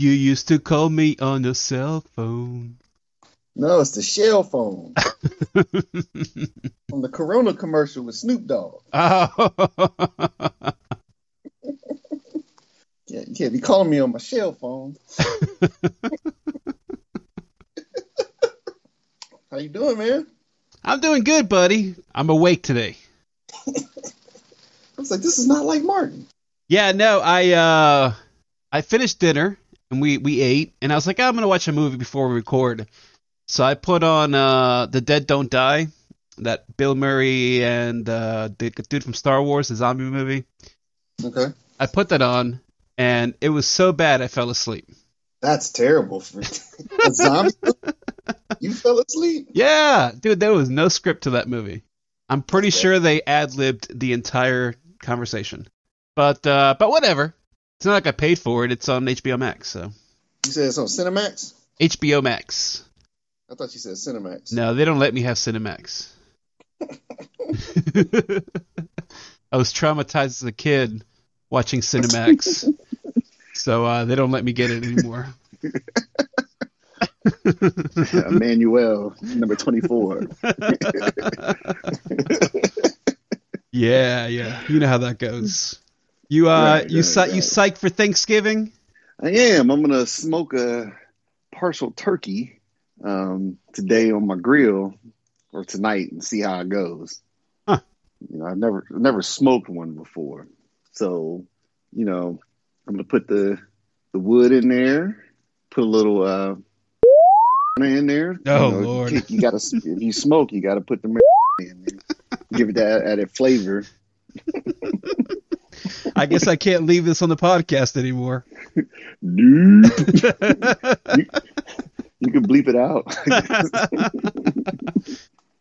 You used to call me on your cell phone. No, it's the shell phone from the Corona commercial with Snoop Dogg. oh. Yeah, you can't be calling me on my shell phone. How you doing, man? I'm doing good, buddy. I'm awake today. I was like, this is not like Martin. Yeah, no, I uh I finished dinner and we we ate and I was like, I'm gonna watch a movie before we record. So I put on uh The Dead Don't Die, that Bill Murray and uh the dude from Star Wars, the zombie movie. Okay. I put that on and it was so bad I fell asleep. That's terrible for a zombie. you fell asleep. Yeah, dude, there was no script to that movie. I'm pretty sure they ad libbed the entire conversation. But uh but whatever. It's not like I paid for it. It's on HBO Max, so You said it's on Cinemax. HBO Max. I thought you said Cinemax. No, they don't let me have Cinemax. I was traumatized as a kid watching Cinemax, so uh, they don't let me get it anymore. Emmanuel, number twenty-four. yeah, yeah, you know how that goes. You uh, Right, you right, psych, you psych for Thanksgiving? I am. I'm gonna smoke a partial turkey um, today on my grill or tonight and see how it goes. Huh. You know, I've never never smoked one before, so you know, I'm gonna put the the wood in there, put a little uh in there. Oh, you know, Lord. You, you gotta if you smoke, you gotta put the in there, give it that added flavor. I guess I can't leave this on the podcast anymore. Nope. you can bleep it out.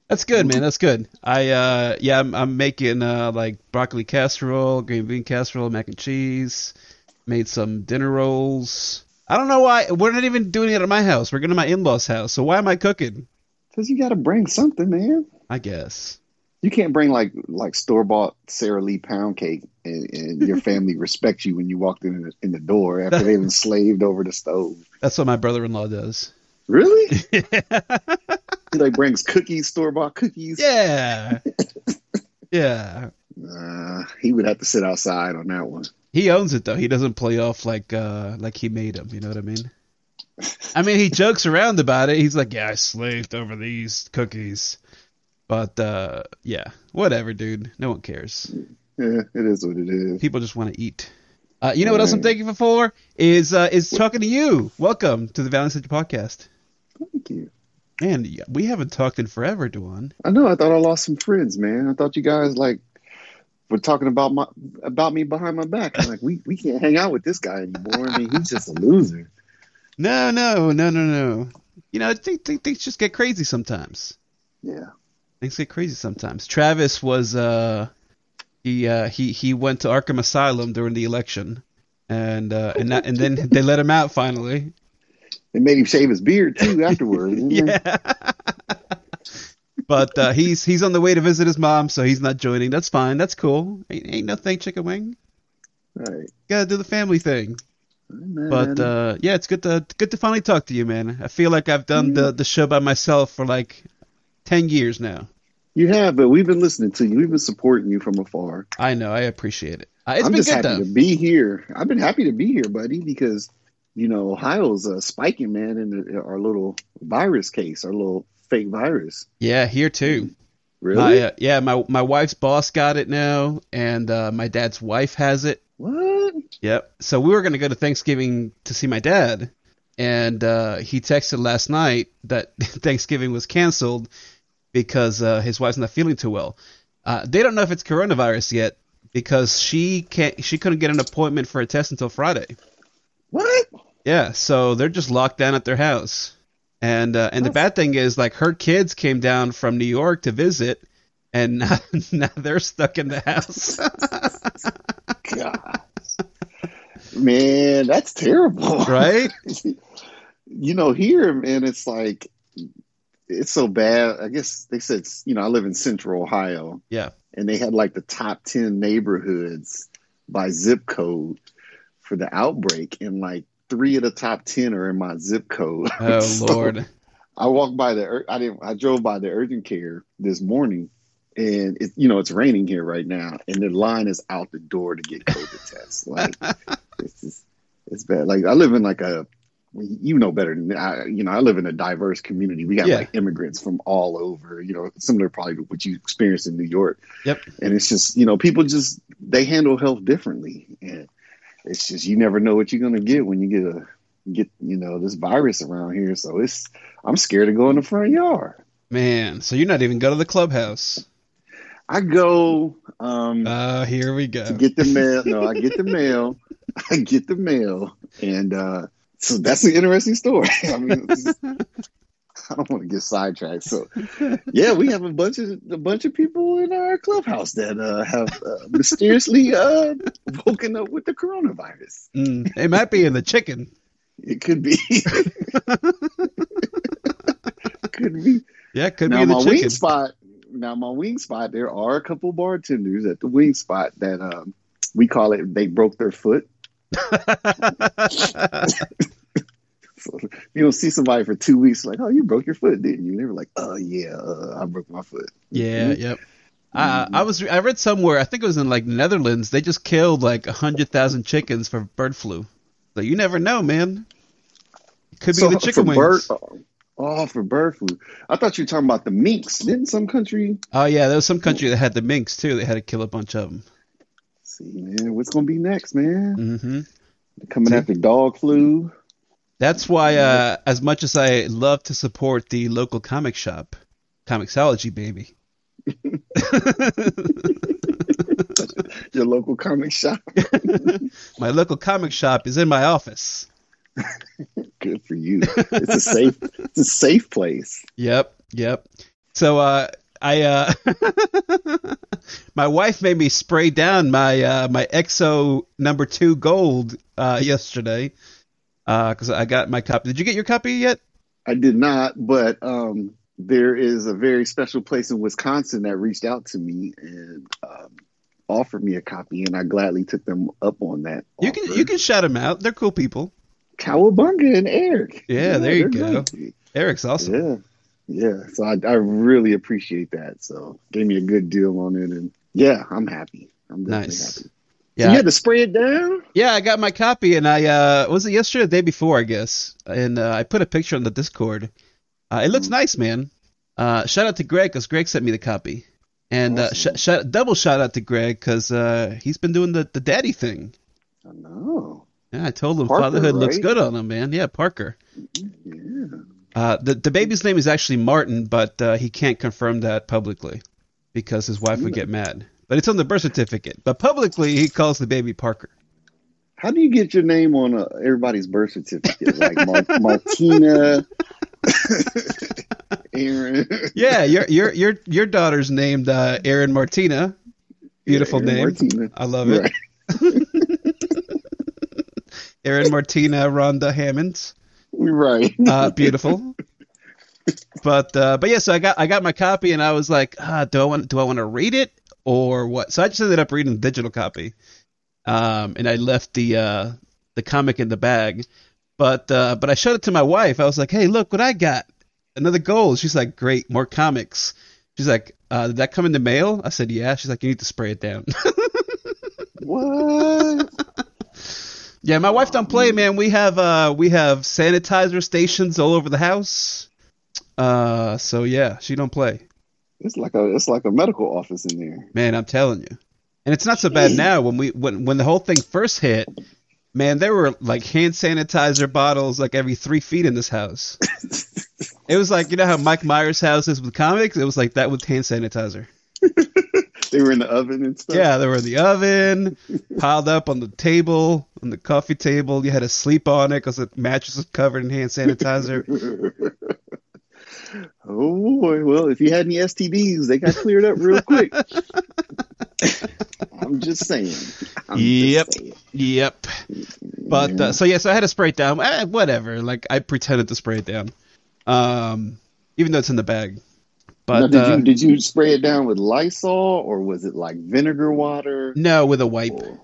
That's good, man. That's good. I uh yeah, I'm, I'm making uh like broccoli casserole, green bean casserole, mac and cheese. Made some dinner rolls. I don't know why we're not even doing it at my house. We're going to my in-laws' house. So why am I cooking? Because you got to bring something, man. I guess. You can't bring like like store bought Sara Lee pound cake, and, and your family respects you when you walked in the, in the door after they've enslaved over the stove. That's what my brother-in-law does. Really? He like brings cookies, store bought cookies. yeah. Yeah. Uh, he would have to sit outside on that one. He owns it though. He doesn't play off like uh like he made him, you know what I mean? I mean, he jokes around about it. He's like, "Yeah, I slaved over these cookies." But uh yeah, whatever, dude. No one cares. Yeah, it is what it is. People just want to eat. Uh, you know what else I'm thankful for is uh, is talking to you. Welcome to the Valiant City podcast. Thank you. Man, we haven't talked in forever, Duan. I know. I thought I lost some friends, man. I thought you guys like were talking about my about me behind my back. I'm like, we we can't hang out with this guy anymore. I mean, he's just a loser. No, no, no, no, no. You know, th- th- things just get crazy sometimes. Yeah. Things get crazy sometimes. Travis was uh he uh he he went to Arkham Asylum during the election, and uh and that, and then they let him out finally. They made him shave his beard too afterward. didn't? Yeah. but uh, he's he's on the way to visit his mom, so he's not joining. That's fine. That's cool. Ain't, ain't no thing, chicken wing. Right. Gotta do the family thing. Man, But uh, yeah, it's good to good to finally talk to you, man. I feel like I've done the the show by myself for like ten years now. you have, but we've been listening to you. We've been supporting you from afar. I know. I appreciate it. Uh, it's I'm been just good happy though. to be here. I've been happy to be here, buddy, because you know Ohio's uh, spiking, man, in our little virus case, our little fake virus. Yeah, here too. Really? My, uh, yeah, my my wife's boss got it now, and uh, my dad's wife has it. what? Yep. So we were gonna go to Thanksgiving to see my dad, and uh, he texted last night that Thanksgiving was canceled because uh, his wife's not feeling too well. Uh, they don't know if it's coronavirus yet because she can't. She couldn't get an appointment for a test until Friday. What? Yeah, so they're just locked down at their house. And uh, and the bad thing is, like, her kids came down from New York to visit, and now, now they're stuck in the house. God. Man, that's terrible. right? you know, here, man, it's like it's so bad. I guess they said, you know, I live in Central Ohio, Yeah. and they had like the top ten neighborhoods by zip code for the outbreak, and like three of the top ten are in my zip code. Oh So, Lord. I walked by the I didn't I drove by the urgent care this morning and it you know it's raining here right now and the line is out the door to get COVID tests. Like it's just it's bad. Like I live in like a you know better than I you know I live in a diverse community. We got Yeah. like immigrants from all over, you know, similar probably to what you experienced in New York. Yep. And it's just, you know, people just they handle health differently and it's just you never know what you're going to get when you get a get you know this virus around here so it's i'm scared to go in the front yard Man, so you're not even go to the clubhouse. i go um Uh, here we go. to get the mail no i get the mail i get the mail and uh so that's an interesting story. I mean i don't want to get sidetracked so. Yeah we have a bunch of a bunch of people in our clubhouse that uh have uh, mysteriously uh woken up with the coronavirus. Mm, it might be in the chicken. it could be. Could be. Yeah, it could now be in my the chicken. wing spot now my wing spot there are a couple bartenders at the wing spot that um we call it they broke their foot so you don't see somebody for two weeks like oh you broke your foot didn't you and they were like oh yeah uh, i broke my foot yeah, yep. I, I was I read somewhere I think it was in like Netherlands they just killed like a hundred thousand chickens for bird flu. So you never know, man. It could be so the chicken wings. bird oh for bird flu i thought you were talking about the minks didn't some country Oh yeah, there was some country that had the minks too. They had to kill a bunch of them. See man what's gonna be next man hmm coming See? after dog flu That's why, uh, as much as I love to support the local comic shop, Comixology, baby. your local comic shop my local comic shop is in my office. good for you it's a safe it's a safe place Yep, yep. So, uh, I, uh, my wife made me spray down my, uh, my EXO number two gold, uh, yesterday. Uh, cause I got my copy. Did you get your copy yet? I did not, but um, there is a very special place in Wisconsin that reached out to me and um, offered me a copy, and I gladly took them up on that. You can, you can shout them out. They're cool people. Cowabunga and Eric. Yeah, there you go. great. Eric's awesome. Yeah, yeah. So I, I really appreciate that. So gave me a good deal on it, and yeah, I'm happy. I'm definitely Nice. happy. So Yeah. you had to spray it down. Yeah, I got my copy, and I uh, was it yesterday, the day before, I guess, and uh, I put a picture on the Discord. Uh, it looks nice, man. Uh, shout out to Greg because Greg sent me the copy, and uh, Awesome. sh- shout, double shout out to Greg because uh, he's been doing the, the daddy thing. I know. Yeah, I told him Parker, fatherhood looks good on him, man. Yeah, Parker. Yeah. Uh, the the baby's name is actually Martin, but uh, he can't confirm that publicly because his wife would get mad. But it's on the birth certificate. But publicly, he calls the baby Parker. How do you get your name on uh, everybody's birth certificate? Like Mar- Martina, Aaron. Yeah, your your your your daughter's named uh, Erin Martina. Beautiful Aaron name. Martina. I love it. Right. Erin Martina Rhonda Hammonds. Right. Uh, beautiful. But uh, but yeah, so I got I got my copy and I was like, ah, do I want do I want to read it or what? So I just ended up reading the digital copy, um, and I left the uh, the comic in the bag. But uh, but I showed it to my wife. I was like, hey, look what I got, another goal. She's like, great, more comics. She's like, uh, did that come in the mail? I said, yeah. She's like, you need to spray it down. what? Yeah, my wife don't play, man. We have uh we have sanitizer stations all over the house. Uh so yeah, she don't play. It's like a it's like a medical office in there. Man, I'm telling you. And it's not so bad now when we when when the whole thing first hit, man, there were like hand sanitizer bottles like every 3 feet in this house. it was like, you know how Mike Myers' house is with comics? It was like that with hand sanitizer. They were in the oven and stuff. Yeah, they were in the oven, piled up on the table, on the coffee table. You had to sleep on it because the mattress was covered in hand sanitizer. oh boy. Well, if you had any STDs, they got cleared up real quick. I'm just saying. I'm just Yep. saying. Yep. But uh, so yeah, so I had to spray it down. Eh, whatever. Like I pretended to spray it down, um, even though it's in the bag. Now, did uh, you did you spray it down with Lysol or was it like vinegar water? no, with a wipe. Or-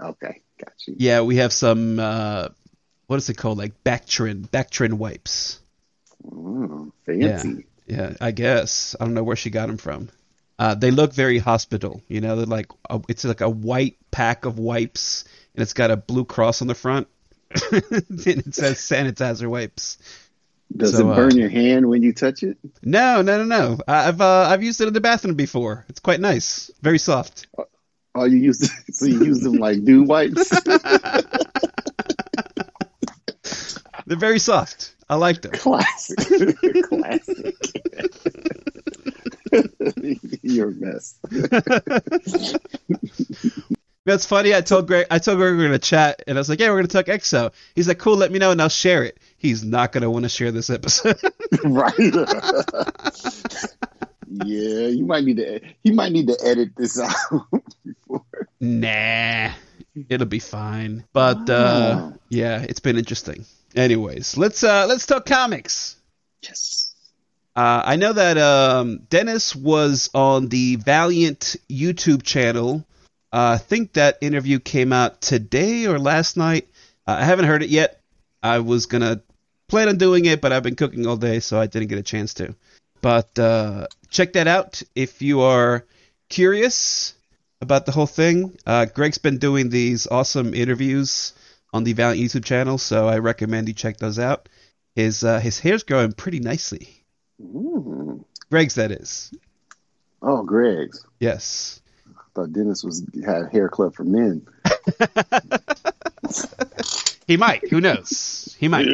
okay, got you. Yeah, we have some uh, what is it called? Like Bactrin, Bactrin wipes. Oh, fancy. Yeah, I guess. I don't know where she got them from. Uh, they look very hospital. You know, they're like a, it's like a white pack of wipes, and it's got a blue cross on the front, and it says sanitizer wipes. Does So, it uh, burn your hand when you touch it? No, no, no, no. I've uh, I've used it in the bathroom before. It's quite nice, very soft. Oh, you use so you use them like dew wipes? They're very soft. I like them. Classic. Classic. You're a mess. That's funny. I told Greg. I told Greg we are gonna chat, and I was like, "Yeah, we're gonna talk EXO." He's like, "Cool, let me know, and I'll share it." He's not gonna want to share this episode. right. yeah, you might need to. He might need to edit this out. before. nah, it'll be fine. But uh, Wow. yeah, it's been interesting. Anyways, let's uh, let's talk comics. Yes. Uh, I know that um, Dennis was on the Valiant YouTube channel. Uh, I think that interview came out today or last night. Uh, I haven't heard it yet. I was gonna plan on doing it, but I've been cooking all day, so I didn't get a chance to. But uh, check that out if you are curious about the whole thing. Uh, Greg's been doing these awesome interviews on the Valiant YouTube channel, so I recommend you check those out. His uh, his hair's growing pretty nicely. Mm. Greg's that is. Oh, Greg's. Yes. I thought Dennis was had hair club for men. He might. Who knows? He might.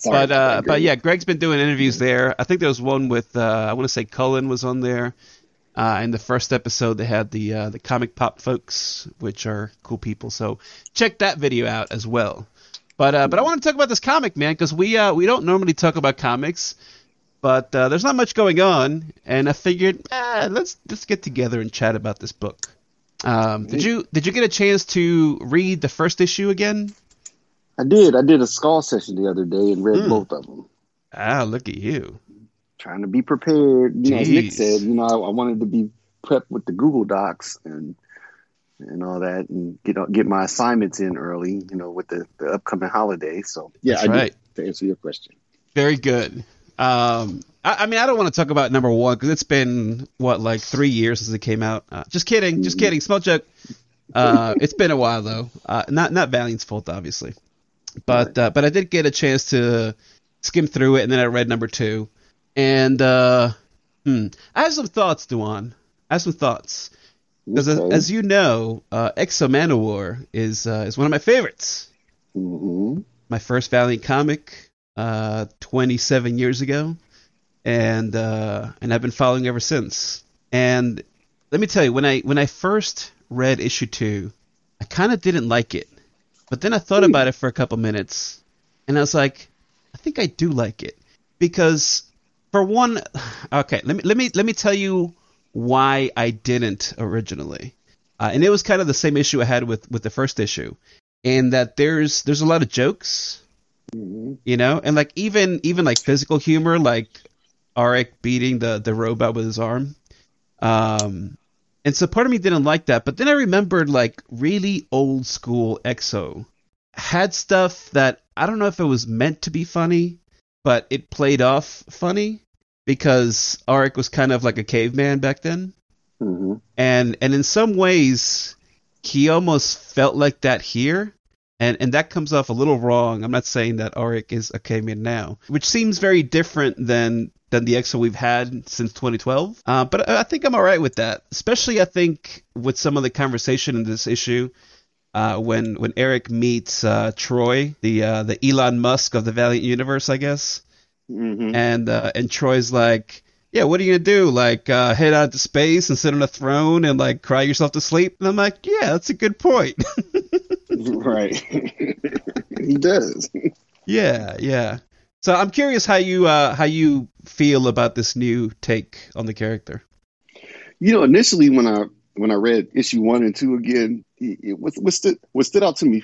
Sorry But uh, but yeah, Greg's been doing interviews there. I think there was one with uh, I want to say Cullen was on there. Uh, in the first episode, they had the uh, the comic pop folks, which are cool people. So check that video out as well. But uh, but I want to talk about this comic, man, because we uh, we don't normally talk about comics, but uh, there's not much going on, and I figured ah, let's let's get together and chat about this book. Um, did you did you get a chance to read the first issue again? I did. I did a skull session the other day and read Hmm. both of them. Ah, look at you. Trying to be prepared. You know, as Nick said, you know, I, I wanted to be prepped with the Google Docs and and all that, and get get my assignments in early. You know, with the, the upcoming holiday. So yeah, That's I right. did. To answer your question, Very good. Um, I, I mean, I don't want to talk about number one because it's been what like three years since it came out. Uh, just kidding, just Mhm. kidding. Small joke. Uh, it's been a while though. Uh, not not Valiant's fault, obviously. But uh, but I did get a chance to skim through it, and then I read number two, and uh, hmm, I have some thoughts, Duan. I have some thoughts because as, Okay. as you know, uh, X-O Manowar is uh, is one of my favorites Mhm. my first Valiant comic uh, 27 years ago, and uh, and I've been following ever since. And let me tell you, when I when I first read issue two, I kind of didn't like it, but then I thought about it for a couple minutes, and I was like, I think I do like it because for one, okay, let me let me let me tell you why I didn't originally. Uh, and it was kind of the same issue I had with, with the first issue, and that there's there's a lot of jokes, Mhm. you know, and like even even like physical humor, like Aric beating the the robot with his arm. Um, and so part of me didn't like that, but then I remembered like really old school EXO had stuff that I don't know if it was meant to be funny, but it played off funny because Aric was kind of like a caveman back then Mhm. and and in some ways he almost felt like that here and and that comes off a little wrong i'm not saying that aric is a caveman now which seems very different than than the exo we've had since 2012 uh, but I, I think i'm all right with that especially i think with some of the conversation in this issue uh, when when eric meets uh, troy the uh, the elon musk of the valiant universe i guess Mhm. and uh, and Troy's like, yeah, what are you gonna do? Like uh, head out to space and sit on a throne and like cry yourself to sleep? And I'm like, yeah, that's a good point. right. he does. yeah, yeah. So I'm curious how you uh, how you feel about this new take on the character. You know, initially when I when I read issue one and two again, it, it, what, what stood what stood out to me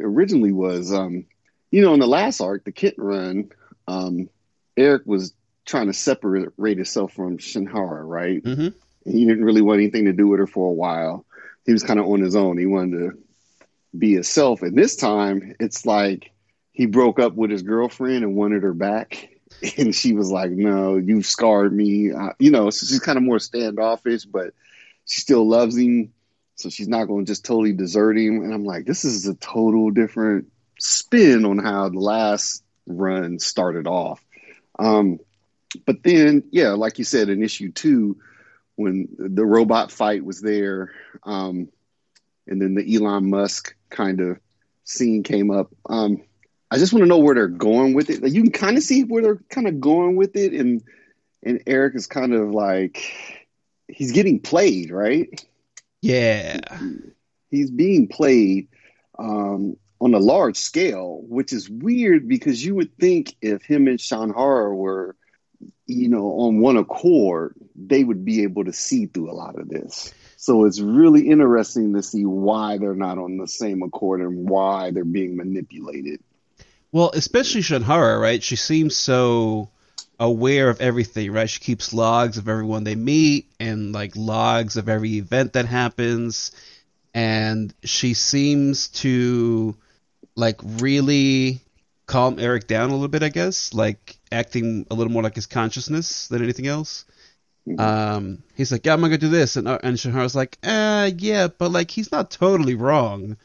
originally was, um, you know, in the last arc, the Kindt run, um, Eric was trying to separate himself from Shanhara, right? Mm-hmm. He didn't really want anything to do with her for a while. He was kind of on his own. He wanted to be himself. And this time, it's like he broke up with his girlfriend and wanted her back. And she was like, "No, you've scarred me." You know, so she's kind of more standoffish, but she still loves him, so she's not going to just totally desert him. And I'm like, this is a total different spin on how the last run started off. Um, but then, yeah, like you said in issue two, when the robot fight was there, um, and then the Elon Musk kind of scene came up. Um, I just want to know where they're going with it. Like, you can kind of see where they're kind of going with it, and and Eric is kind of like he's getting played, right? Yeah, he's being played um, on a large scale, which is weird because you would think if him and Shanhara were, you know, on one accord, they would be able to see through a lot of this. So it's really interesting to see why they're not on the same accord and why they're being manipulated. Well, especially Shanhara, right? She seems so aware of everything, right? She keeps logs of everyone they meet and like logs of every event that happens. And she seems to like really calm Eric down a little bit, I guess, like acting a little more like his consciousness than anything else. Mm-hmm. Um, he's like, yeah, I'm gonna do this, and uh, and Shanhara's like, uh, yeah, but like he's not totally wrong.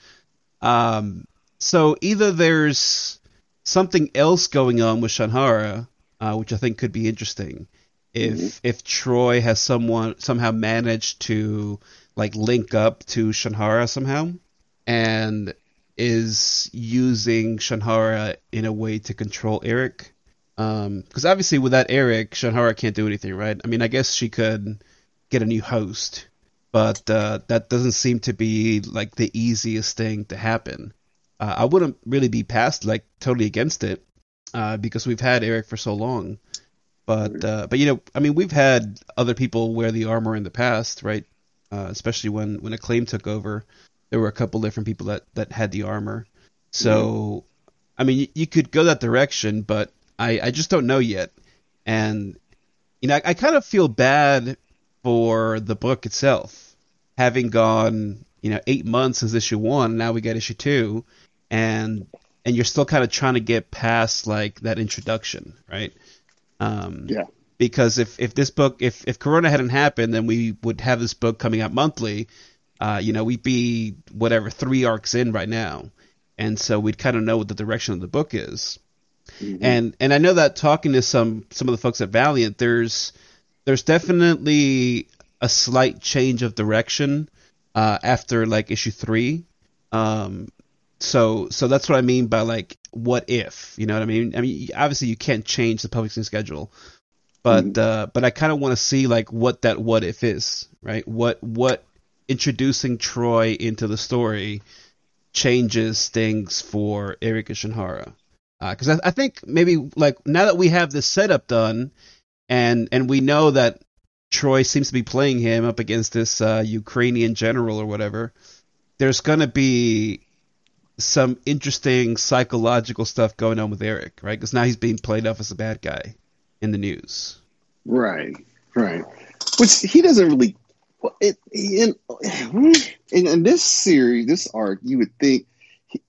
Um, so either there's something else going on with Shanhara, uh, which I think could be interesting. If mm-hmm. if Troy has someone somehow managed to like link up to Shanhara somehow, and is using Shanhara in a way to control Eric. Because um, obviously, without Eric, Shanhara can't do anything, right? I mean, I guess she could get a new host, but uh, that doesn't seem to be like the easiest thing to happen uh, I wouldn't really be past like totally against it uh, because we've had Eric for so long. But uh, but you know, I mean, we've had other people wear the armor in the past, right? Uh, especially when when Acclaim took over, there were a couple different people that that had the armor. So, I mean, you, you could go that direction, but I I just don't know yet. And you know, I, I kind of feel bad for the book itself, having gone you know eight months since issue one. Now we get issue two, and and you're still kind of trying to get past like that introduction, right? Um, yeah. Because if, if this book if if Corona hadn't happened, then we would have this book coming out monthly. Uh, you know, we'd be whatever three arcs in right now, and so we'd kind of know what the direction of the book is. Mm-hmm. And and I know that talking to some some of the folks at Valiant, there's there's definitely a slight change of direction uh, after like issue three. Um, so so that's what I mean by like what if you know what I mean I mean obviously you can't change the publishing schedule but mm-hmm. uh, but I kind of want to see like what that what if is right what what introducing Troy into the story changes things for Eric and Shanhara because uh, I, I think maybe like now that we have this setup done and and we know that Troy seems to be playing him up against this uh, Ukrainian general or whatever there's gonna be some interesting psychological stuff going on with Eric, right? Because now he's being played off as a bad guy in the news. Right, right. Which he doesn't really. It, in, in, in this series, this arc, you would think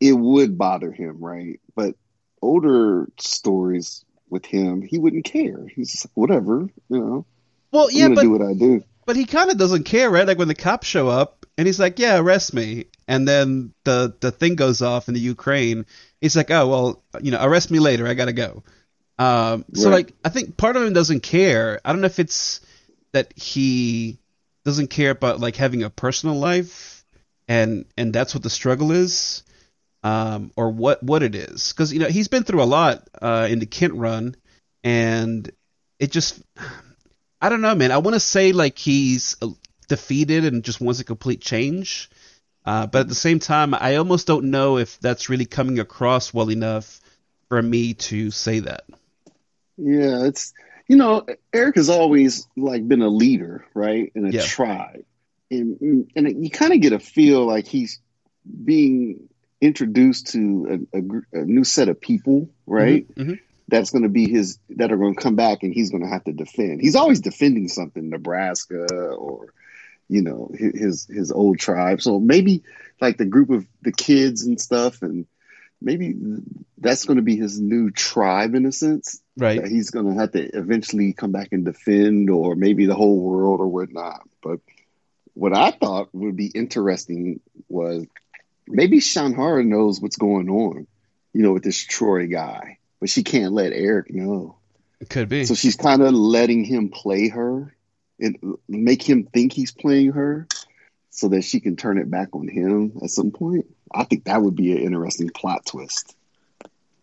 it would bother him, right? But older stories with him, he wouldn't care. He's just, whatever, you know. Well, yeah, but do what I do. But he kind of doesn't care, right? Like when the cops show up, and he's like, "Yeah, arrest me." And then the the thing goes off in the Ukraine. He's like, "Oh well, you know, arrest me later. I gotta go." Um, so right. like, I think part of him doesn't care. I don't know if it's that he doesn't care about like having a personal life, and and that's what the struggle is, um, or what what it is. Because you know he's been through a lot uh, in the Kindt run, and it just I don't know, man. I want to say like he's defeated and just wants a complete change. Uh, but at the same time, I almost don't know if that's really coming across well enough for me to say that. Yeah, it's you know Eric has always like been a leader, right, in a yeah. tribe, and and you kind of get a feel like he's being introduced to a, a, a new set of people, right? Mm-hmm, mm-hmm. That's going to be his that are going to come back, and he's going to have to defend. He's always defending something, Nebraska or you know his his old tribe. So maybe like the group of the kids and stuff, and maybe that's going to be his new tribe in a sense. Right. That he's going to have to eventually come back and defend, or maybe the whole world or whatnot. But what I thought would be interesting was maybe Shanhara knows what's going on, you know, with this Troy guy, but she can't let Eric know. It could be. So she's kind of letting him play her and make him think he's playing her so that she can turn it back on him at some point. I think that would be an interesting plot twist.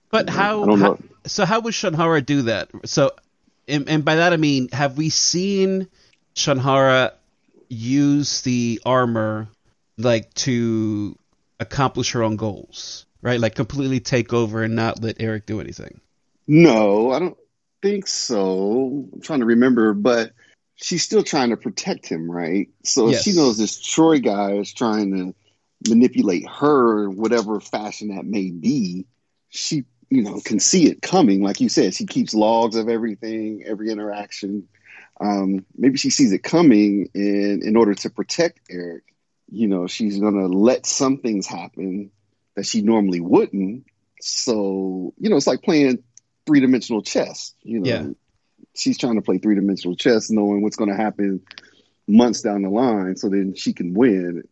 But how, I don't how know. so how would Shanhara do that? So and, and by that I mean have we seen Shanhara use the armor like to accomplish her own goals, right? Like completely take over and not let Eric do anything. No, I don't think so. I'm trying to remember, but she's still trying to protect him, right? So Yes. she knows this Troy guy is trying to manipulate her in whatever fashion that may be, she, you know, can see it coming. Like you said, she keeps logs of everything, every interaction. Um, maybe she sees it coming, and in order to protect Eric, you know, she's gonna let some things happen that she normally wouldn't. So, you know, it's like playing three dimensional chess. You know, Yeah. she's trying to play three dimensional chess, knowing what's going to happen months down the line, so then she can win.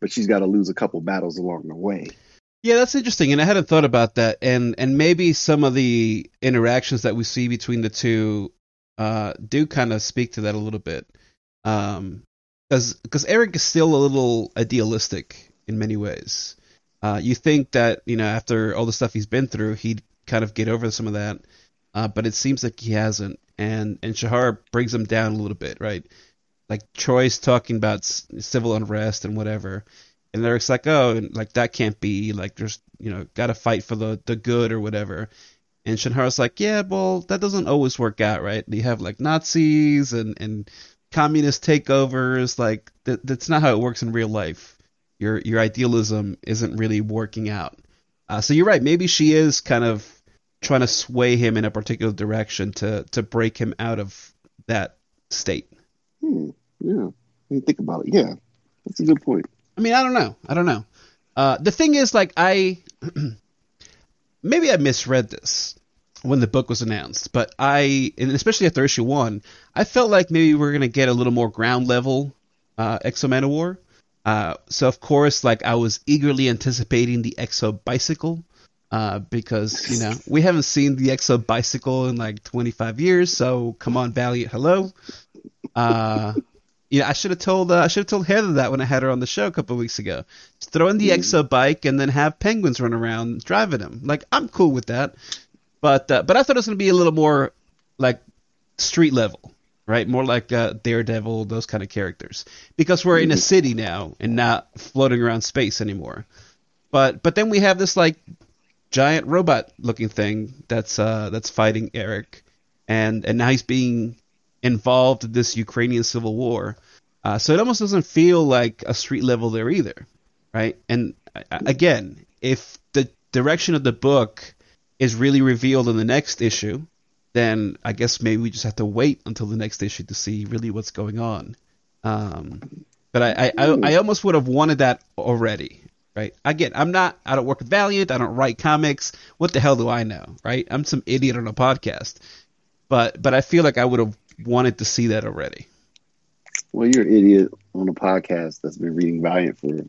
But she's got to lose a couple battles along the way. Yeah, that's interesting, and I hadn't thought about that. And and maybe some of the interactions that we see between the two uh, do kind of speak to that a little bit. Um, because Eric is still a little idealistic in many ways. Uh, you think that you know after all the stuff he's been through, he'd kind of get over some of that, uh, but it seems like he hasn't. And and Shahar brings him down a little bit, right? Like Troy's talking about civil unrest and whatever, and Eric's like, oh, like that can't be. Like there's you know got to fight for the the good or whatever. And Shanhara's like, yeah, well, that doesn't always work out, right? You have like Nazis and and communist takeovers. Like that, that's not how it works in real life. Your your idealism isn't really working out. Uh, so you're right. Maybe she is kind of trying to sway him in a particular direction to to break him out of that state. Hmm, yeah, when you think about it, yeah, that's a good point. I mean, I don't know. I don't know. Uh, the thing is, like, I maybe I misread this when the book was announced, but I, and especially after issue one, I felt like maybe we are gonna get a little more ground level uh, X-O Manowar. Uh, so of course, like, I was eagerly anticipating the Exo Bicycle. Uh, because you know we haven't seen the Exo bicycle in like 25 years, so come on, Valiant, hello. Uh, yeah, I should have told uh, I should have told Heather that when I had her on the show a couple of weeks ago. Just throw in the Exo bike and then have penguins run around driving them. Like I'm cool with that, but uh, but I thought it was gonna be a little more like street level, right? More like uh, Daredevil, those kind of characters, because we're in a city now and not floating around space anymore. But but then we have this like giant robot looking thing that's uh that's fighting Eric, and and now he's being involved in this Ukrainian civil war. Uh, so it almost doesn't feel like a street level there either, right? And uh, again, if the direction of the book is really revealed in the next issue, then I guess maybe we just have to wait until the next issue to see really what's going on. Um, but I, I, I, I almost would have wanted that already, right? Again, I'm not, I don't work at Valiant, I don't write comics. What the hell do I know, right? I'm some idiot on a podcast. But, but I feel like I would have wanted to see that already. Well, you're an idiot on a podcast that's been reading Valiant for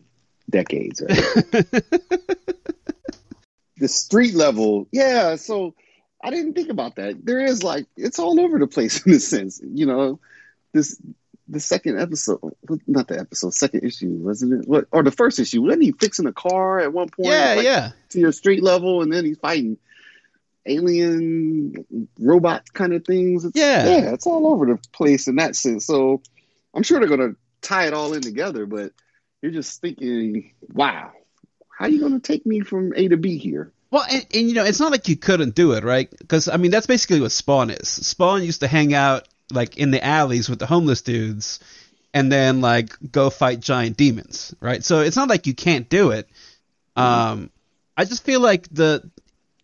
decades, right? the street level, yeah. So I didn't think about that. There is like it's all over the place in a sense. You know, this the second episode, not the episode, second issue, wasn't it? What or the first issue? Wasn't he fixing a car at one point? Yeah, like, yeah. To your street level, and then he's fighting alien robot kind of things. It's, Yeah. yeah, it's all over the place in that sense. So I'm sure they're gonna tie it all in together, but you're just thinking, wow, how are you gonna take me from A to B here? Well, and, and you know, it's not like you couldn't do it, right? Because I mean, that's basically what Spawn is. Spawn used to hang out like in the alleys with the homeless dudes, and then like go fight giant demons, right? So it's not like you can't do it. Um, I just feel like the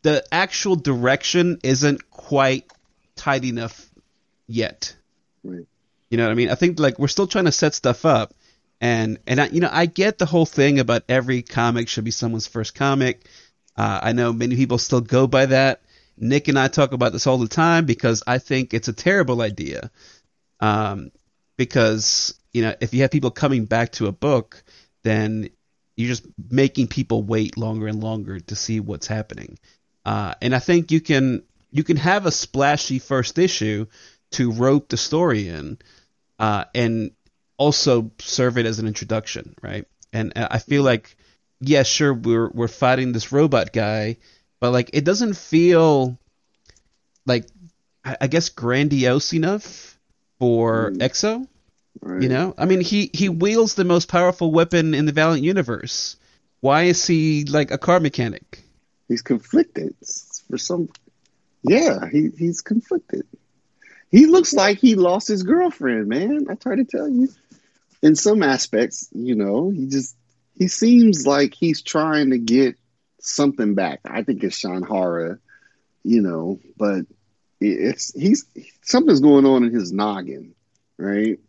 the actual direction isn't quite tight enough yet. Right. You know what I mean? I think like we're still trying to set stuff up, and and I, you know I get the whole thing about every comic should be someone's first comic. Uh, I know many people still go by that. Nick and I talk about this all the time because I think it's a terrible idea. Um, because you know, if you have people coming back to a book, then you're just making people wait longer and longer to see what's happening. Uh, and I think you can you can have a splashy first issue to rope the story in, uh, and also serve it as an introduction, right? And I feel like, yeah, sure, we're we're fighting this robot guy, but like it doesn't feel like I, I guess grandiose enough for Mm. Exo. Right. You know, I mean, he he wields the most powerful weapon in the Valiant universe. Why is he like a car mechanic? He's conflicted for some. Yeah, he he's conflicted. He looks like he lost his girlfriend, man. I try to tell you. In some aspects, you know, he just he seems like he's trying to get something back. I think it's Shanhara, you know, but it's he's something's going on in his noggin, right?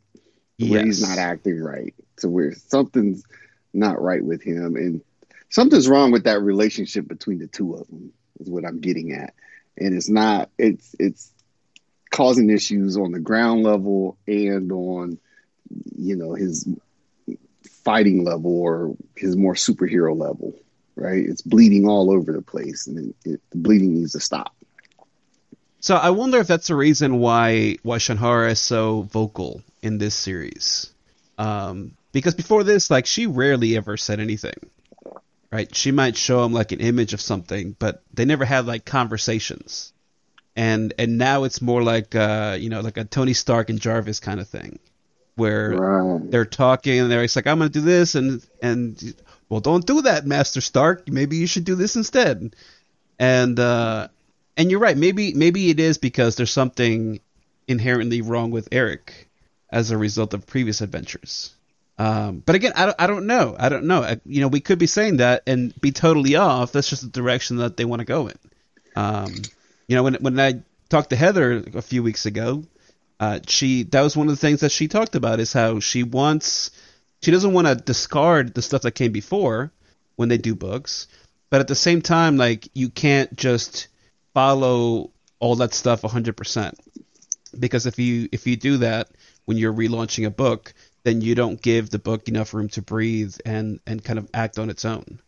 Where he's not acting right, to where something's not right with him, and something's wrong with that relationship between the two of them. Is what I'm getting at, and it's not. It's it's causing issues on the ground level and on you know his fighting level or his more superhero level right it's bleeding all over the place and it, it, the bleeding needs to stop So I wonder if that's the reason why why Shanhara is so vocal in this series. Um, because before this, like she rarely ever said anything. Right? She might show him like an image of something, but they never had like conversations. And and now it's more like uh, you know, like a Tony Stark and Jarvis kind of thing. Where right. they're talking and they're like I'm gonna do this and and well don't do that Master Stark. Maybe you should do this instead. And uh and you're right. Maybe maybe it is because there's something inherently wrong with Eric as a result of previous adventures. Um but again I don't I don't know. I don't know. I, you know we could be saying that and be totally off. That's just the direction that they want to go in. Um you know when when I talked to Heather a few weeks ago uh, she that was one of the things that she talked about is how she wants she doesn't want to discard the stuff that came before when they do books, but at the same time, like you can't just follow all that stuff 100% because if you if you do that when you're relaunching a book, then you don't give the book enough room to breathe and and kind of act on its own,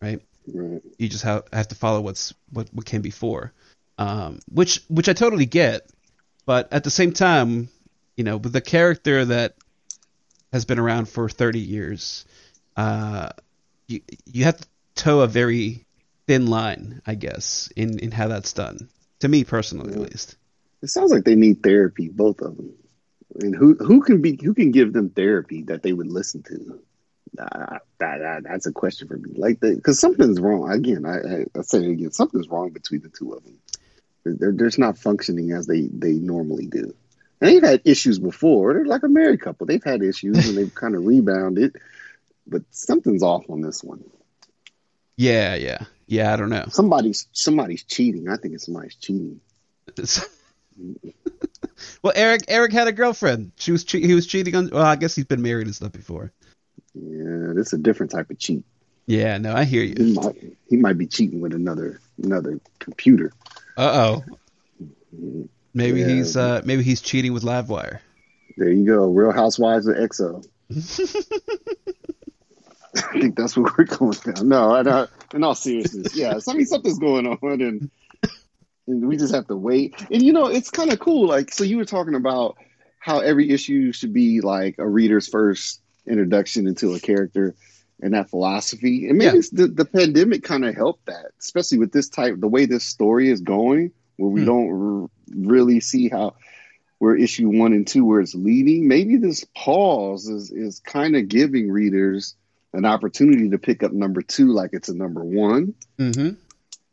right? right. You just have have to follow what's what, what came before, um, which which I totally get, but at the same time, you know, with a character that has been around for 30 years, uh, you you have to toe a very thin line, I guess, in in how that's done. To me personally, at least. it sounds like they need therapy both of them. And who who can be who can give them therapy that they would listen to? Uh, that, that that's a question for me. Like because something's wrong. Again I, I, I say it again something's wrong between the two of them they're, they're just not functioning as they they normally do and they've had issues before they're like a married couple they've had issues and they've kind of rebounded but something's off on this one Yeah, yeah, yeah. I don't know. somebody's somebody's cheating i think it's somebody's cheating well, Eric Eric had a girlfriend. She was che- he was cheating on. Well, I guess he's been married and stuff before. yeah this is a different type of cheat Yeah, no, I hear you. he might he might be cheating with another another computer. Uh oh. Maybe Yeah. he's uh maybe he's cheating with Livewire. There you go, Real Housewives of EXO. I think that's what we're going down. No, I don't, in all seriousness, yeah. I mean, something's going on, and, and we just have to wait. And you know, it's kind of cool. Like, so you were talking about how every issue should be like a reader's first introduction into a character and that philosophy. And maybe Yeah. it's the, the pandemic kind of helped that, especially with this type, the way this story is going, where we Hmm. don't r- really see how where issue one and two where it's leading. Maybe this pause is is kind of giving readers an opportunity to pick up number two like it's a number one Mm-hmm.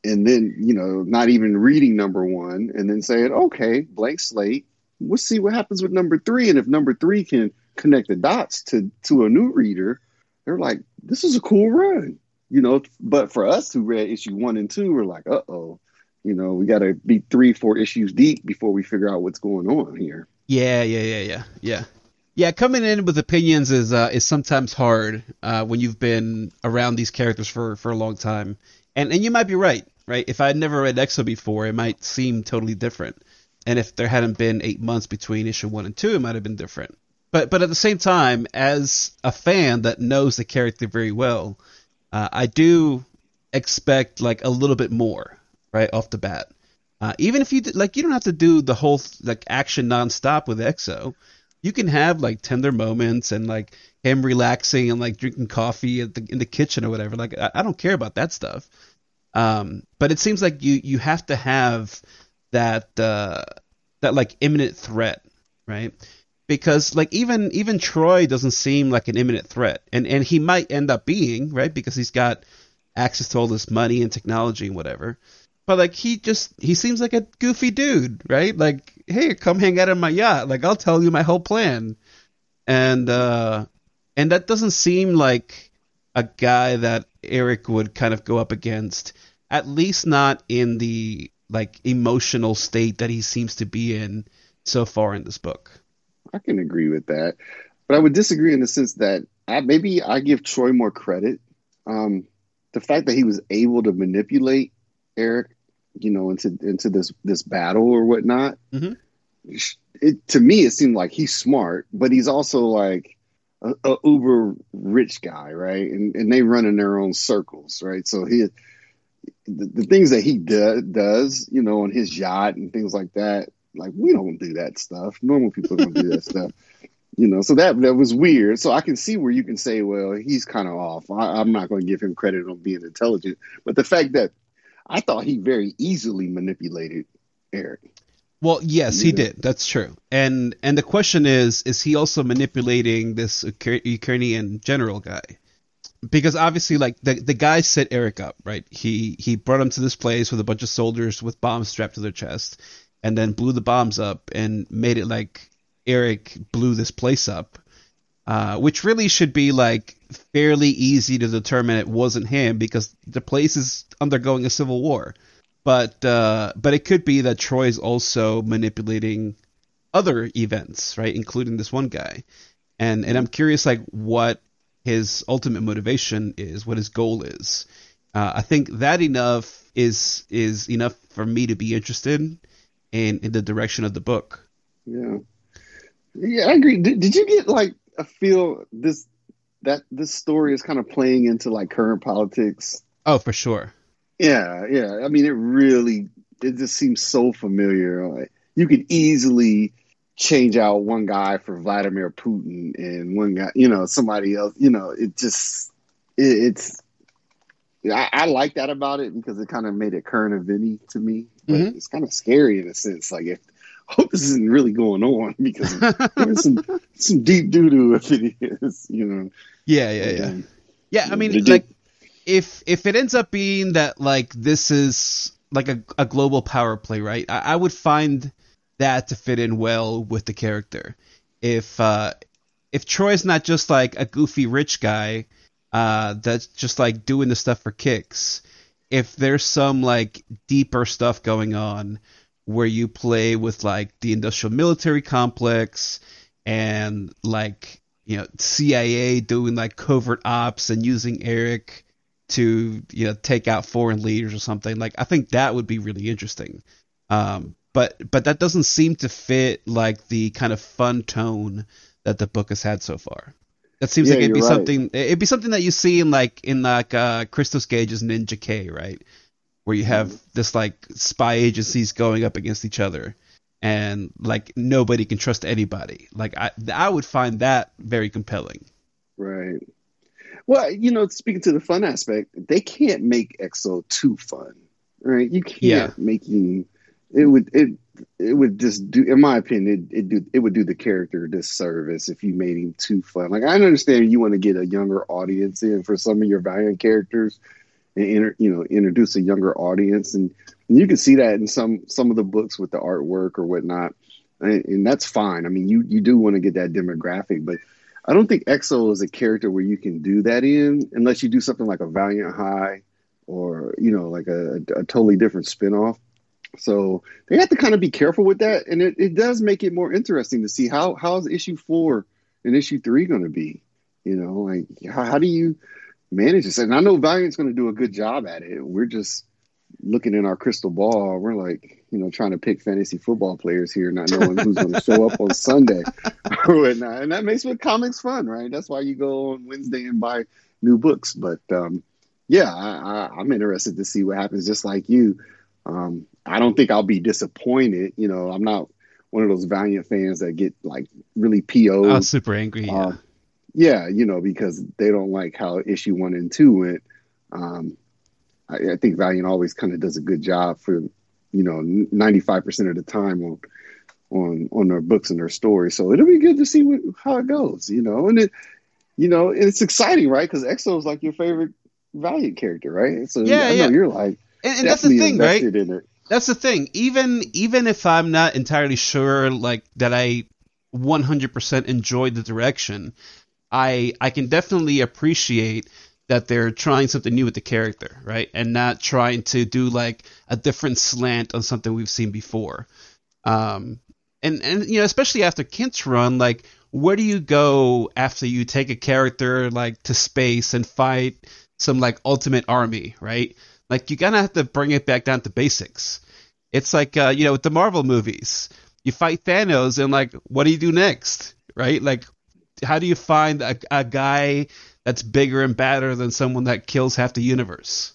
and then you know not even reading number one and then saying okay blank slate we'll see what happens with number three and if number three can connect the dots to to a new reader they're like this is a cool run you know but for us who read issue one and two we're like uh-oh you know we got to be three four issues deep before we figure out what's going on here Yeah, yeah, yeah, yeah, yeah. Yeah, coming in with opinions is uh, is sometimes hard uh, when you've been around these characters for, for a long time, And and you might be right, right? If I had never read X-O before, it might seem totally different. And if there hadn't been eight months between issue one and two, it might have been different. But but at the same time, as a fan that knows the character very well, uh, I do expect like a little bit more right off the bat. Uh, even if you like, you don't have to do the whole like action nonstop with X-O. You can have like tender moments and like him relaxing and like drinking coffee the, in the kitchen or whatever. Like I, I don't care about that stuff. Um, but it seems like you you have to have that uh, that like imminent threat, right? Because like even even Troy doesn't seem like an imminent threat, and and he might end up being right because he's got access to all this money and technology and whatever. But like he just he seems like a goofy dude, right? Like, hey, come hang out on my yacht. Like I'll tell you my whole plan. And uh and that doesn't seem like a guy that Aric would kind of go up against. At least not in the like emotional state that he seems to be in so far in this book. I can agree with that, but I would disagree in the sense that I, maybe I give Troy more credit. Um, the fact that he was able to manipulate Aric, you know, into into this this battle or whatnot. Mm-hmm. It to me, it seemed like he's smart, but he's also like a, a, uber rich guy, right? And and they run in their own circles, right? So he the, the things that he do, does, you know, on his yacht and things like that. Like we don't do that stuff. Normal people don't do that stuff. You know, so that that was weird. So I can see where you can say, well, he's kind of off. I, I'm not going to give him credit on being intelligent, but the fact that I thought he very easily manipulated Aric. Well, yes, he did. That's true. And and the question is, is he also manipulating this Ukrainian general guy? Because obviously, like the the guy set Aric up, right? He he brought him to this place with a bunch of soldiers with bombs strapped to their chest, and then blew the bombs up and made it like Aric blew this place up, uh, which really should be like fairly easy to determine it wasn't him because the place is undergoing a civil war. But uh, but it could be that Troy's also manipulating other events, right, including this one guy. And and I'm curious like what his ultimate motivation is, what his goal is. Uh, I think that enough is is enough for me to be interested in in the direction of the book. Yeah. Yeah, I agree. Did, did you get like a feel this that this story is kind of playing into like current politics? Oh, for sure. Yeah, yeah. I mean, it really it just seems so familiar. Like, you could easily change out one guy for Vladimir Putin and one guy, you know, somebody else. You know, it just it, it's. I, I, like that about it because it kind of made it current eventy to me. But mm-hmm. it's kind of scary in a sense. Like if hope this isn't really going on because there's some some deep doo doo if it is, you know. Yeah, yeah, yeah. yeah, I mean, like if if it ends up being that like this is like a, a global power play, right? I, I would find that to fit in well with the character. If uh if Troy's not just like a goofy rich guy uh that's just like doing the stuff for kicks, if there's some like deeper stuff going on where you play with like the industrial military complex and like you know CIA doing like covert ops and using Aric to you know take out foreign leaders or something like I think that would be really interesting. Um, but but that doesn't seem to fit like the kind of fun tone that the book has had so far. That seems yeah, like it'd be right. something it'd be something that you see in like in like uh Christos Gage's Ninja K, right? where you have this like spy agencies going up against each other and like nobody can trust anybody like i i would find that very compelling right well you know speaking to the fun aspect they can't make X-O too fun right you can't yeah. making it would it it would just do in my opinion it, it do it would do the character disservice if you made him too fun. Like i understand you want to get a younger audience in for some of your valiant characters and inter, you know introduce a younger audience. And, and, you can see that in some some of the books with the artwork or whatnot and, and that's fine. I mean you you do want to get that demographic but i don't think X-O is a character where you can do that in unless you do something like a valiant high or you know like a, a totally different spin-off so they have to kind of be careful with that and it, it does make it more interesting to see how how is issue four and issue three going to be you know like how, how do you manage it. And I know Valiant's going to do a good job at it. We're just looking in our crystal ball. We're like, you know, trying to pick fantasy football players here, not knowing who's going to show up on Sunday or whatnot. And that makes what comics fun, right? That's why you go on Wednesday and buy new books. But um, yeah, I, I, I'm interested to see what happens. Just like you, um, I don't think I'll be disappointed. You know, I'm not one of those Valiant fans that get like really PO. Oh, super angry. Yeah. Uh, yeah, you know, because they don't like how issue one and two went. Um, I, I think Valiant always kind of does a good job for, you know, 95% of the time on on on their books and their stories. So it'll be good to see what, how it goes, you know. And it, you know, it's exciting, right? Because X-O is like your favorite Valiant character, right? So Yeah, I know yeah. you're like and, and that's the thing, right? That's the thing. Even even if I'm not entirely sure, like that, I 100% enjoy the direction. I I can definitely appreciate that they're trying something new with the character, right, and not trying to do like a different slant on something we've seen before. Um, and and you know, especially after Kindt's run, like where do you go after you take a character like to space and fight some like ultimate army, right? Like you gotta have to bring it back down to basics. It's like uh, you know with the Marvel movies, you fight Thanos and like what do you do next, right? Like how do you find a, a guy that's bigger and badder than someone that kills half the universe?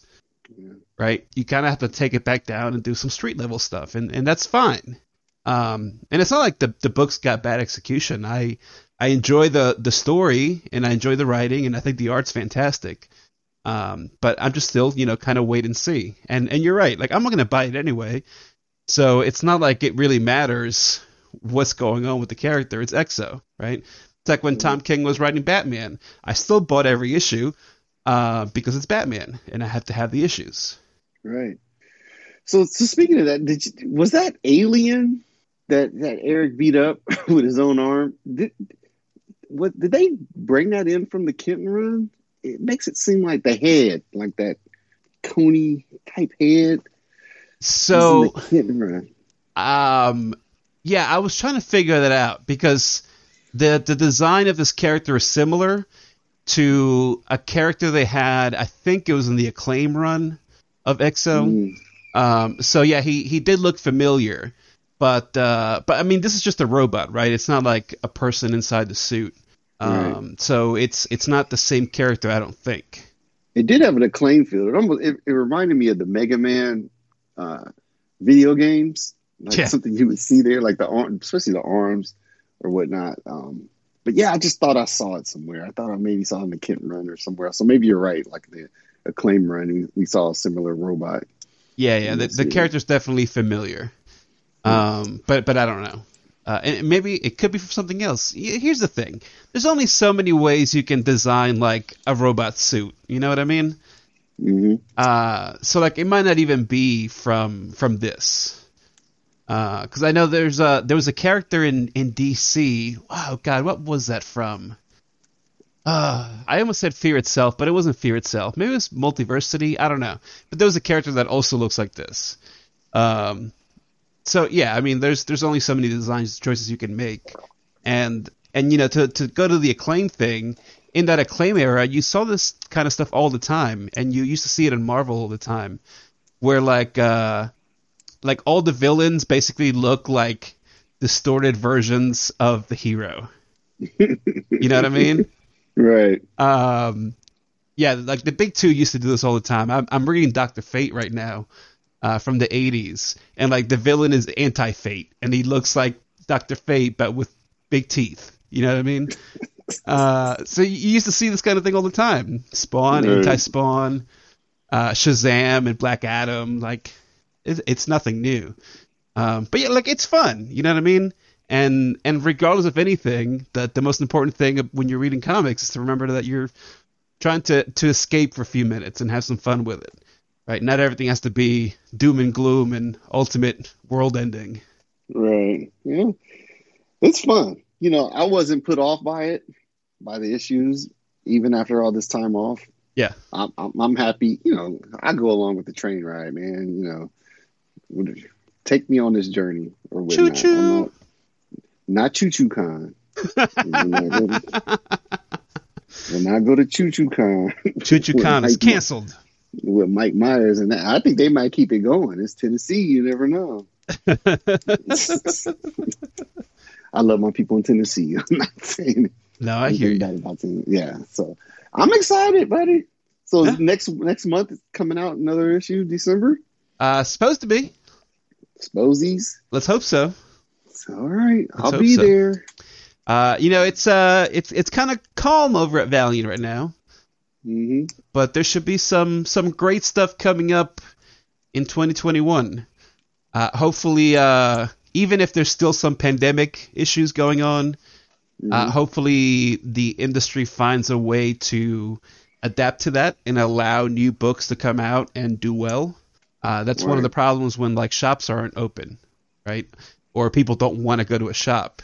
Yeah. Right? You kind of have to take it back down and do some street level stuff, and and that's fine. Um, and it's not like the the books got bad execution. I I enjoy the the story and I enjoy the writing and I think the art's fantastic. Um, but I'm just still, you know, kind of wait and see. And and you're right. Like I'm not gonna buy it anyway. So it's not like it really matters what's going on with the character. It's X-O, right? It's like when Tom King was writing Batman. I still bought every issue uh, because it's Batman, and I have to have the issues. Right. So, so speaking of that, did you, was that Alien that that Aric beat up with his own arm? Did what did they bring that in from the Kenton run? It makes it seem like the head, like that coney type head, So in the Kenton run. Um, yeah, I was trying to figure that out because the the design of this character is similar to a character they had. I think it was in the Acclaim run of X-O. Mm, Um, so yeah, he he did look familiar, but uh, but I mean, this is just a robot, right? It's not like a person inside the suit. Um, so it's it's not the same character, I don't think. It did have an acclaim feel. It almost it, it reminded me of the Mega Man uh, video games, like Yeah. something you would see there, like the arm, especially the arms or whatnot. Um, but yeah, I just thought I saw it somewhere. I thought I maybe saw it in the Kenton run or somewhere else. So maybe you're right. Like the acclaim run, we, we saw a similar robot. Yeah, yeah. The, the character's definitely familiar, um, but but I don't know. Uh, and maybe it could be from something else. Here's the thing: there's only so many ways you can design like a robot suit. You know what I mean? Mm-hmm. Uh, so like it might not even be from from this. Because I know there's a there was a character in in DC. Wow, God, what was that from? Uh, I almost said Fear Itself, but it wasn't Fear Itself. Maybe it was Multiversity. I don't know. But there was a character that also looks like this. Um, so yeah, I mean, there's there's only so many designs choices you can make, and and you know to to go to the acclaim thing in that acclaim era, you saw this kind of stuff all the time, and you used to see it in Marvel all the time, where like uh like all the villains basically look like distorted versions of the hero. you know what I mean? Right. Um, yeah, like the big two used to do this all the time. I'm, I'm reading Doctor Fate right now, uh, from the '80s, and like the villain is Anti-Fate, and he looks like Doctor Fate but with big teeth. You know what I mean? uh, so you used to see this kind of thing all the time. Spawn, Right. Anti-Spawn, uh, Shazam, and Black Adam. Like, it, it's nothing new. Um, but yeah, like it's fun. You know what I mean? And and regardless of anything, that the most important thing when you're reading comics is to remember that you're trying to to escape for a few minutes and have some fun with it. Right? Not everything has to be doom and gloom and ultimate world ending. Right. Yeah. It's fun. You know, I wasn't put off by it, by the issues, even after all this time off. Yeah. I'm, I'm, I'm happy. You know, I go along with the train ride, man. You know, take me on this journey or whatnot. Choo-choo. Not, not choo choo con. When I go to Choo Choo Con Choo Choo Con is canceled. With Mike Myers, and that, I think they might keep it going. It's Tennessee, you never know. I love my people in Tennessee. I'm not saying no, I hear you. about Tennessee. Yeah, so I'm excited, buddy. So Yeah. next next month is coming out another issue, December. Uh, supposed to be. Sposies. Let's hope so. All right, I'll be so. there. Uh, you know, it's uh, it's it's kind of calm over at Valiant right now, hmm but there should be some some great stuff coming up in 2021. Uh, hopefully, uh, even if there's still some pandemic issues going on, uh, hopefully the industry finds a way to adapt to that and allow new books to come out and do well. Uh, that's one of the problems when like shops aren't open, right? Or people don't want to go to a shop.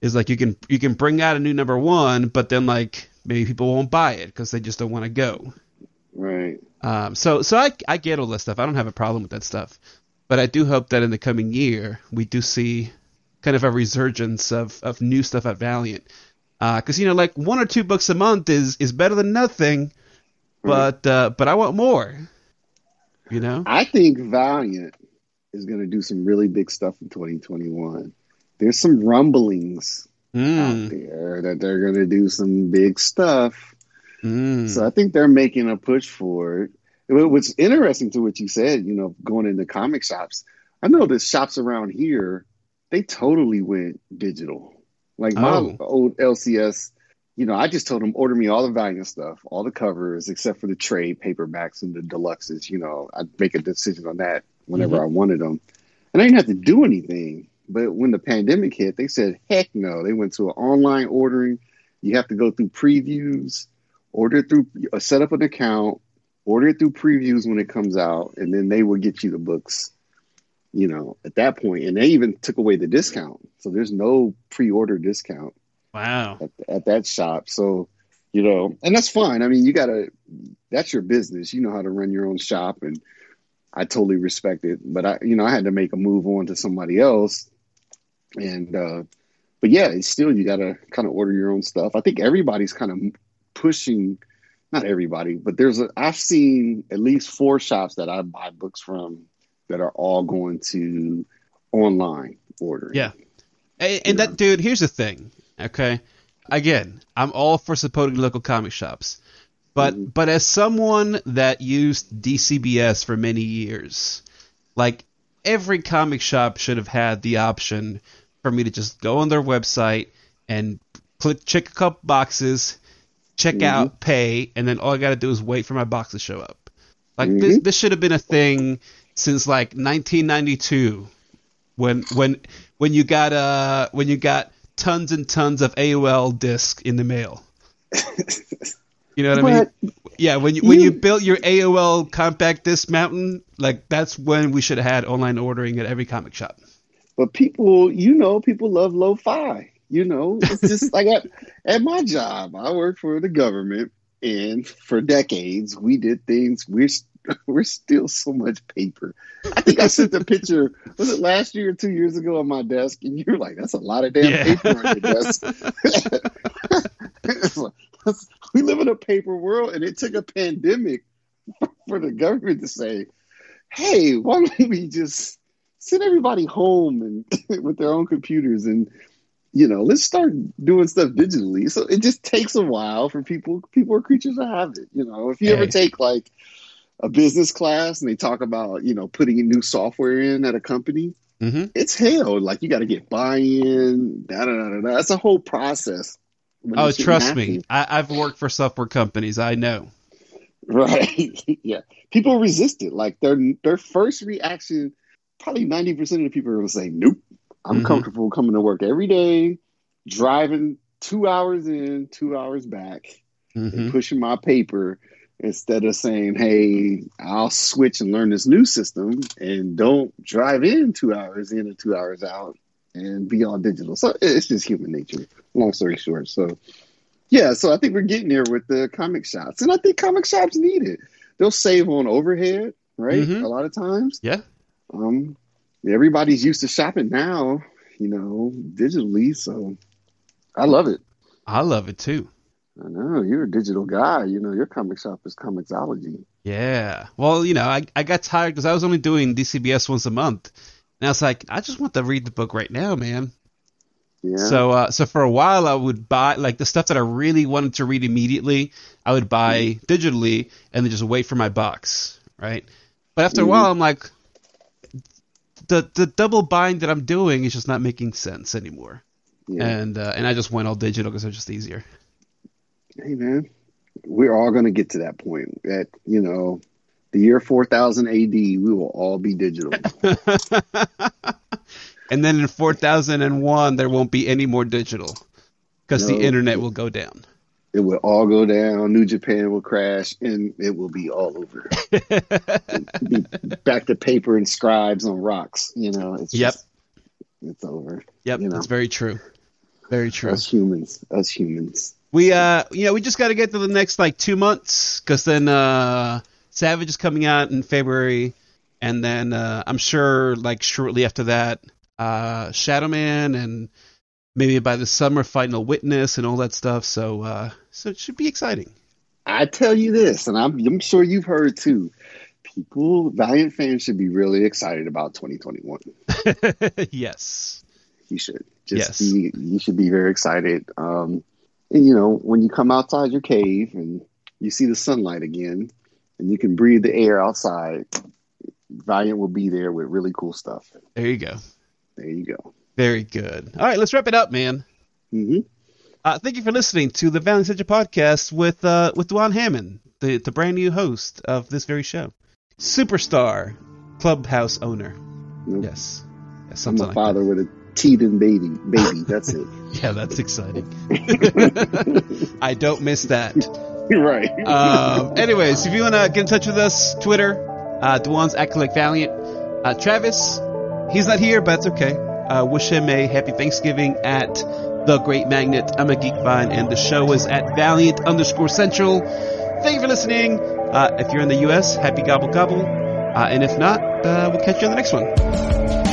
Is like you can you can bring out a new number one, but then like maybe people won't buy it because they just don't want to go. Right. Um, so so I I get all that stuff. I don't have a problem with that stuff, but I do hope that in the coming year we do see kind of a resurgence of, of new stuff at Valiant. Because you know, like one or two books a month is is better than nothing, but uh, but I want more. You know, I think Valiant is going to do some really big stuff in 2021. There's some rumblings out mm, there that they're going to do some big stuff. mm. So I think they're making a push for it. Wh- What's interesting to what you said, you know, going into comic shops, I know the shops around here, they totally went digital. Like my Oh. old LCS, you know, I just told them order me all the Valiant stuff, all the covers, except for the trade paperbacks and the deluxes. You know, I'd make a decision on that whenever I wanted them, and I didn't have to do anything. But when the pandemic hit, they said, "Heck no!" They went to an online ordering. You have to go through previews, order through, uh, set up an account, order it through previews when it comes out, and then they will get you the books. You know, at that point, and they even took away the discount, so there's no pre-order discount wow. at, at that shop. So, you know, and that's fine. I mean, you gotta, that's your business. You know how to run your own shop, and I totally respect it. But I, you know, I had to make a move on to somebody else, and uh, but yeah, it's still you gotta kind of order your own stuff. I think everybody's kind of pushing. Not everybody, but there's a. I've seen at least four shops that I buy books from that are all going to online ordering. Yeah. And, and that dude, here's the thing. Okay, again, I'm all for supporting local comic shops, but Mhm. but as someone that used DCBS for many years, like every comic shop should have had the option for me to just go on their website and click check a couple boxes, check Mhm. out, pay, and then all I got to do is wait for my box to show up. Like this, this should have been a thing since like 1992 when when when you got uh when you got tons and tons of AOL disc in the mail. You know what I mean? Yeah, when you when you you- built your AOL compact disc mountain, like that's when we should have had online ordering at every comic shop. But people, you know, people love lo-fi. You know, it's just like at, at my job, I work for the government, and for decades we did things. We're we're still so much paper. I think I sent a picture. Was it last year or two years ago on my desk? And you're like, "That's a lot of damn Yeah. paper on your desk." Like, we live in a paper world, and it took a pandemic for the government to say, "Hey, why don't we just send everybody home and with their own computers and you know let's start doing stuff digitally." So it just takes a while for people. People are creatures of habit. You know, if you ever take like a business class and they talk about you know putting new software in at a company, hmm it's hell. Like you got to get buy-in. Da da da da. da. It's a whole process. Oh, trust me. I, I've worked for software companies. I know. Right. yeah. People resist it. Like their their first reaction, probably 90% of the people are gonna say, Nope. I'm Mhm. comfortable coming to work every day, driving two hours in, two hours back, hmm and pushing my paper instead of saying, Hey, I'll switch and learn this new system and don't drive in two hours in and two hours out and be all digital. So it's just human nature. Long story short. So yeah, so I think we're getting there with the comic shops, and I think comic shops need it. They'll save on overhead, right? Mhm. A lot of times. Yeah. Um, everybody's used to shopping now, you know, digitally. So I love it. I love it too. I know you're a digital guy. You know your comic shop is Comixology. Yeah. Well, you know, I I got tired because I was only doing DCBS once a month, and I was like, I just want to read the book right now, man. Yeah. So uh, so for a while I would buy like the stuff that I really wanted to read immediately, I would buy digitally and then just wait for my box, right? But after a Mhm. while I'm like the the double bind that I'm doing is just not making sense anymore. yeah. And uh, and I just went all digital because it's just easier. hey man, we're all gonna get to that point. At you know, the year 4000 AD, we will all be digital. and then in 4001 there won't be any more digital because the No. internet will go down. It will all go down. New Japan will crash, and it will be all over. be back to paper and scribes on rocks. You know, it's Yep. just, it's over. Yep, You know. that's very true. Very true. Us humans, us humans. We uh, you know, we just got to get to the next like two months because then uh, Savage is coming out in February, and then uh, I'm sure like shortly after that, uh, Shadow Man, and maybe by the summer, Final Witness, and all that stuff. So uh, so it should be exciting. I tell you this, and I'm, I'm sure you've heard too. People, Valiant fans should be really excited about 2021. yes. You should just Yes. be. You should be very excited. Um, and you know, when you come outside your cave and you see the sunlight again, and you can breathe the air outside, Valiant will be there with really cool stuff. There you go. There you go. Very good. All right, let's wrap it up, man. hmm Uh, thank you for listening to the Valiant Central podcast with uh, with Dwan Hammond, the, the brand new host of this very show, superstar clubhouse owner. Nope. Yes, yes I'm something a like father with a teething baby. Baby, that's it. Yeah, that's exciting. I don't miss that. right. Um, anyways, if you want to get in touch with us, Twitter, uh, Dwan's acting like Valiant. Uh, Travis, he's not here, but it's okay. Uh, wish him a happy Thanksgiving at The Great Magnet. I'm a Geek Vine, and the show is at Valiant underscore Central. Thank you for listening. Uh, if you're in the U.S., happy gobble gobble. Uh, and if not, uh, we'll catch you on the next one.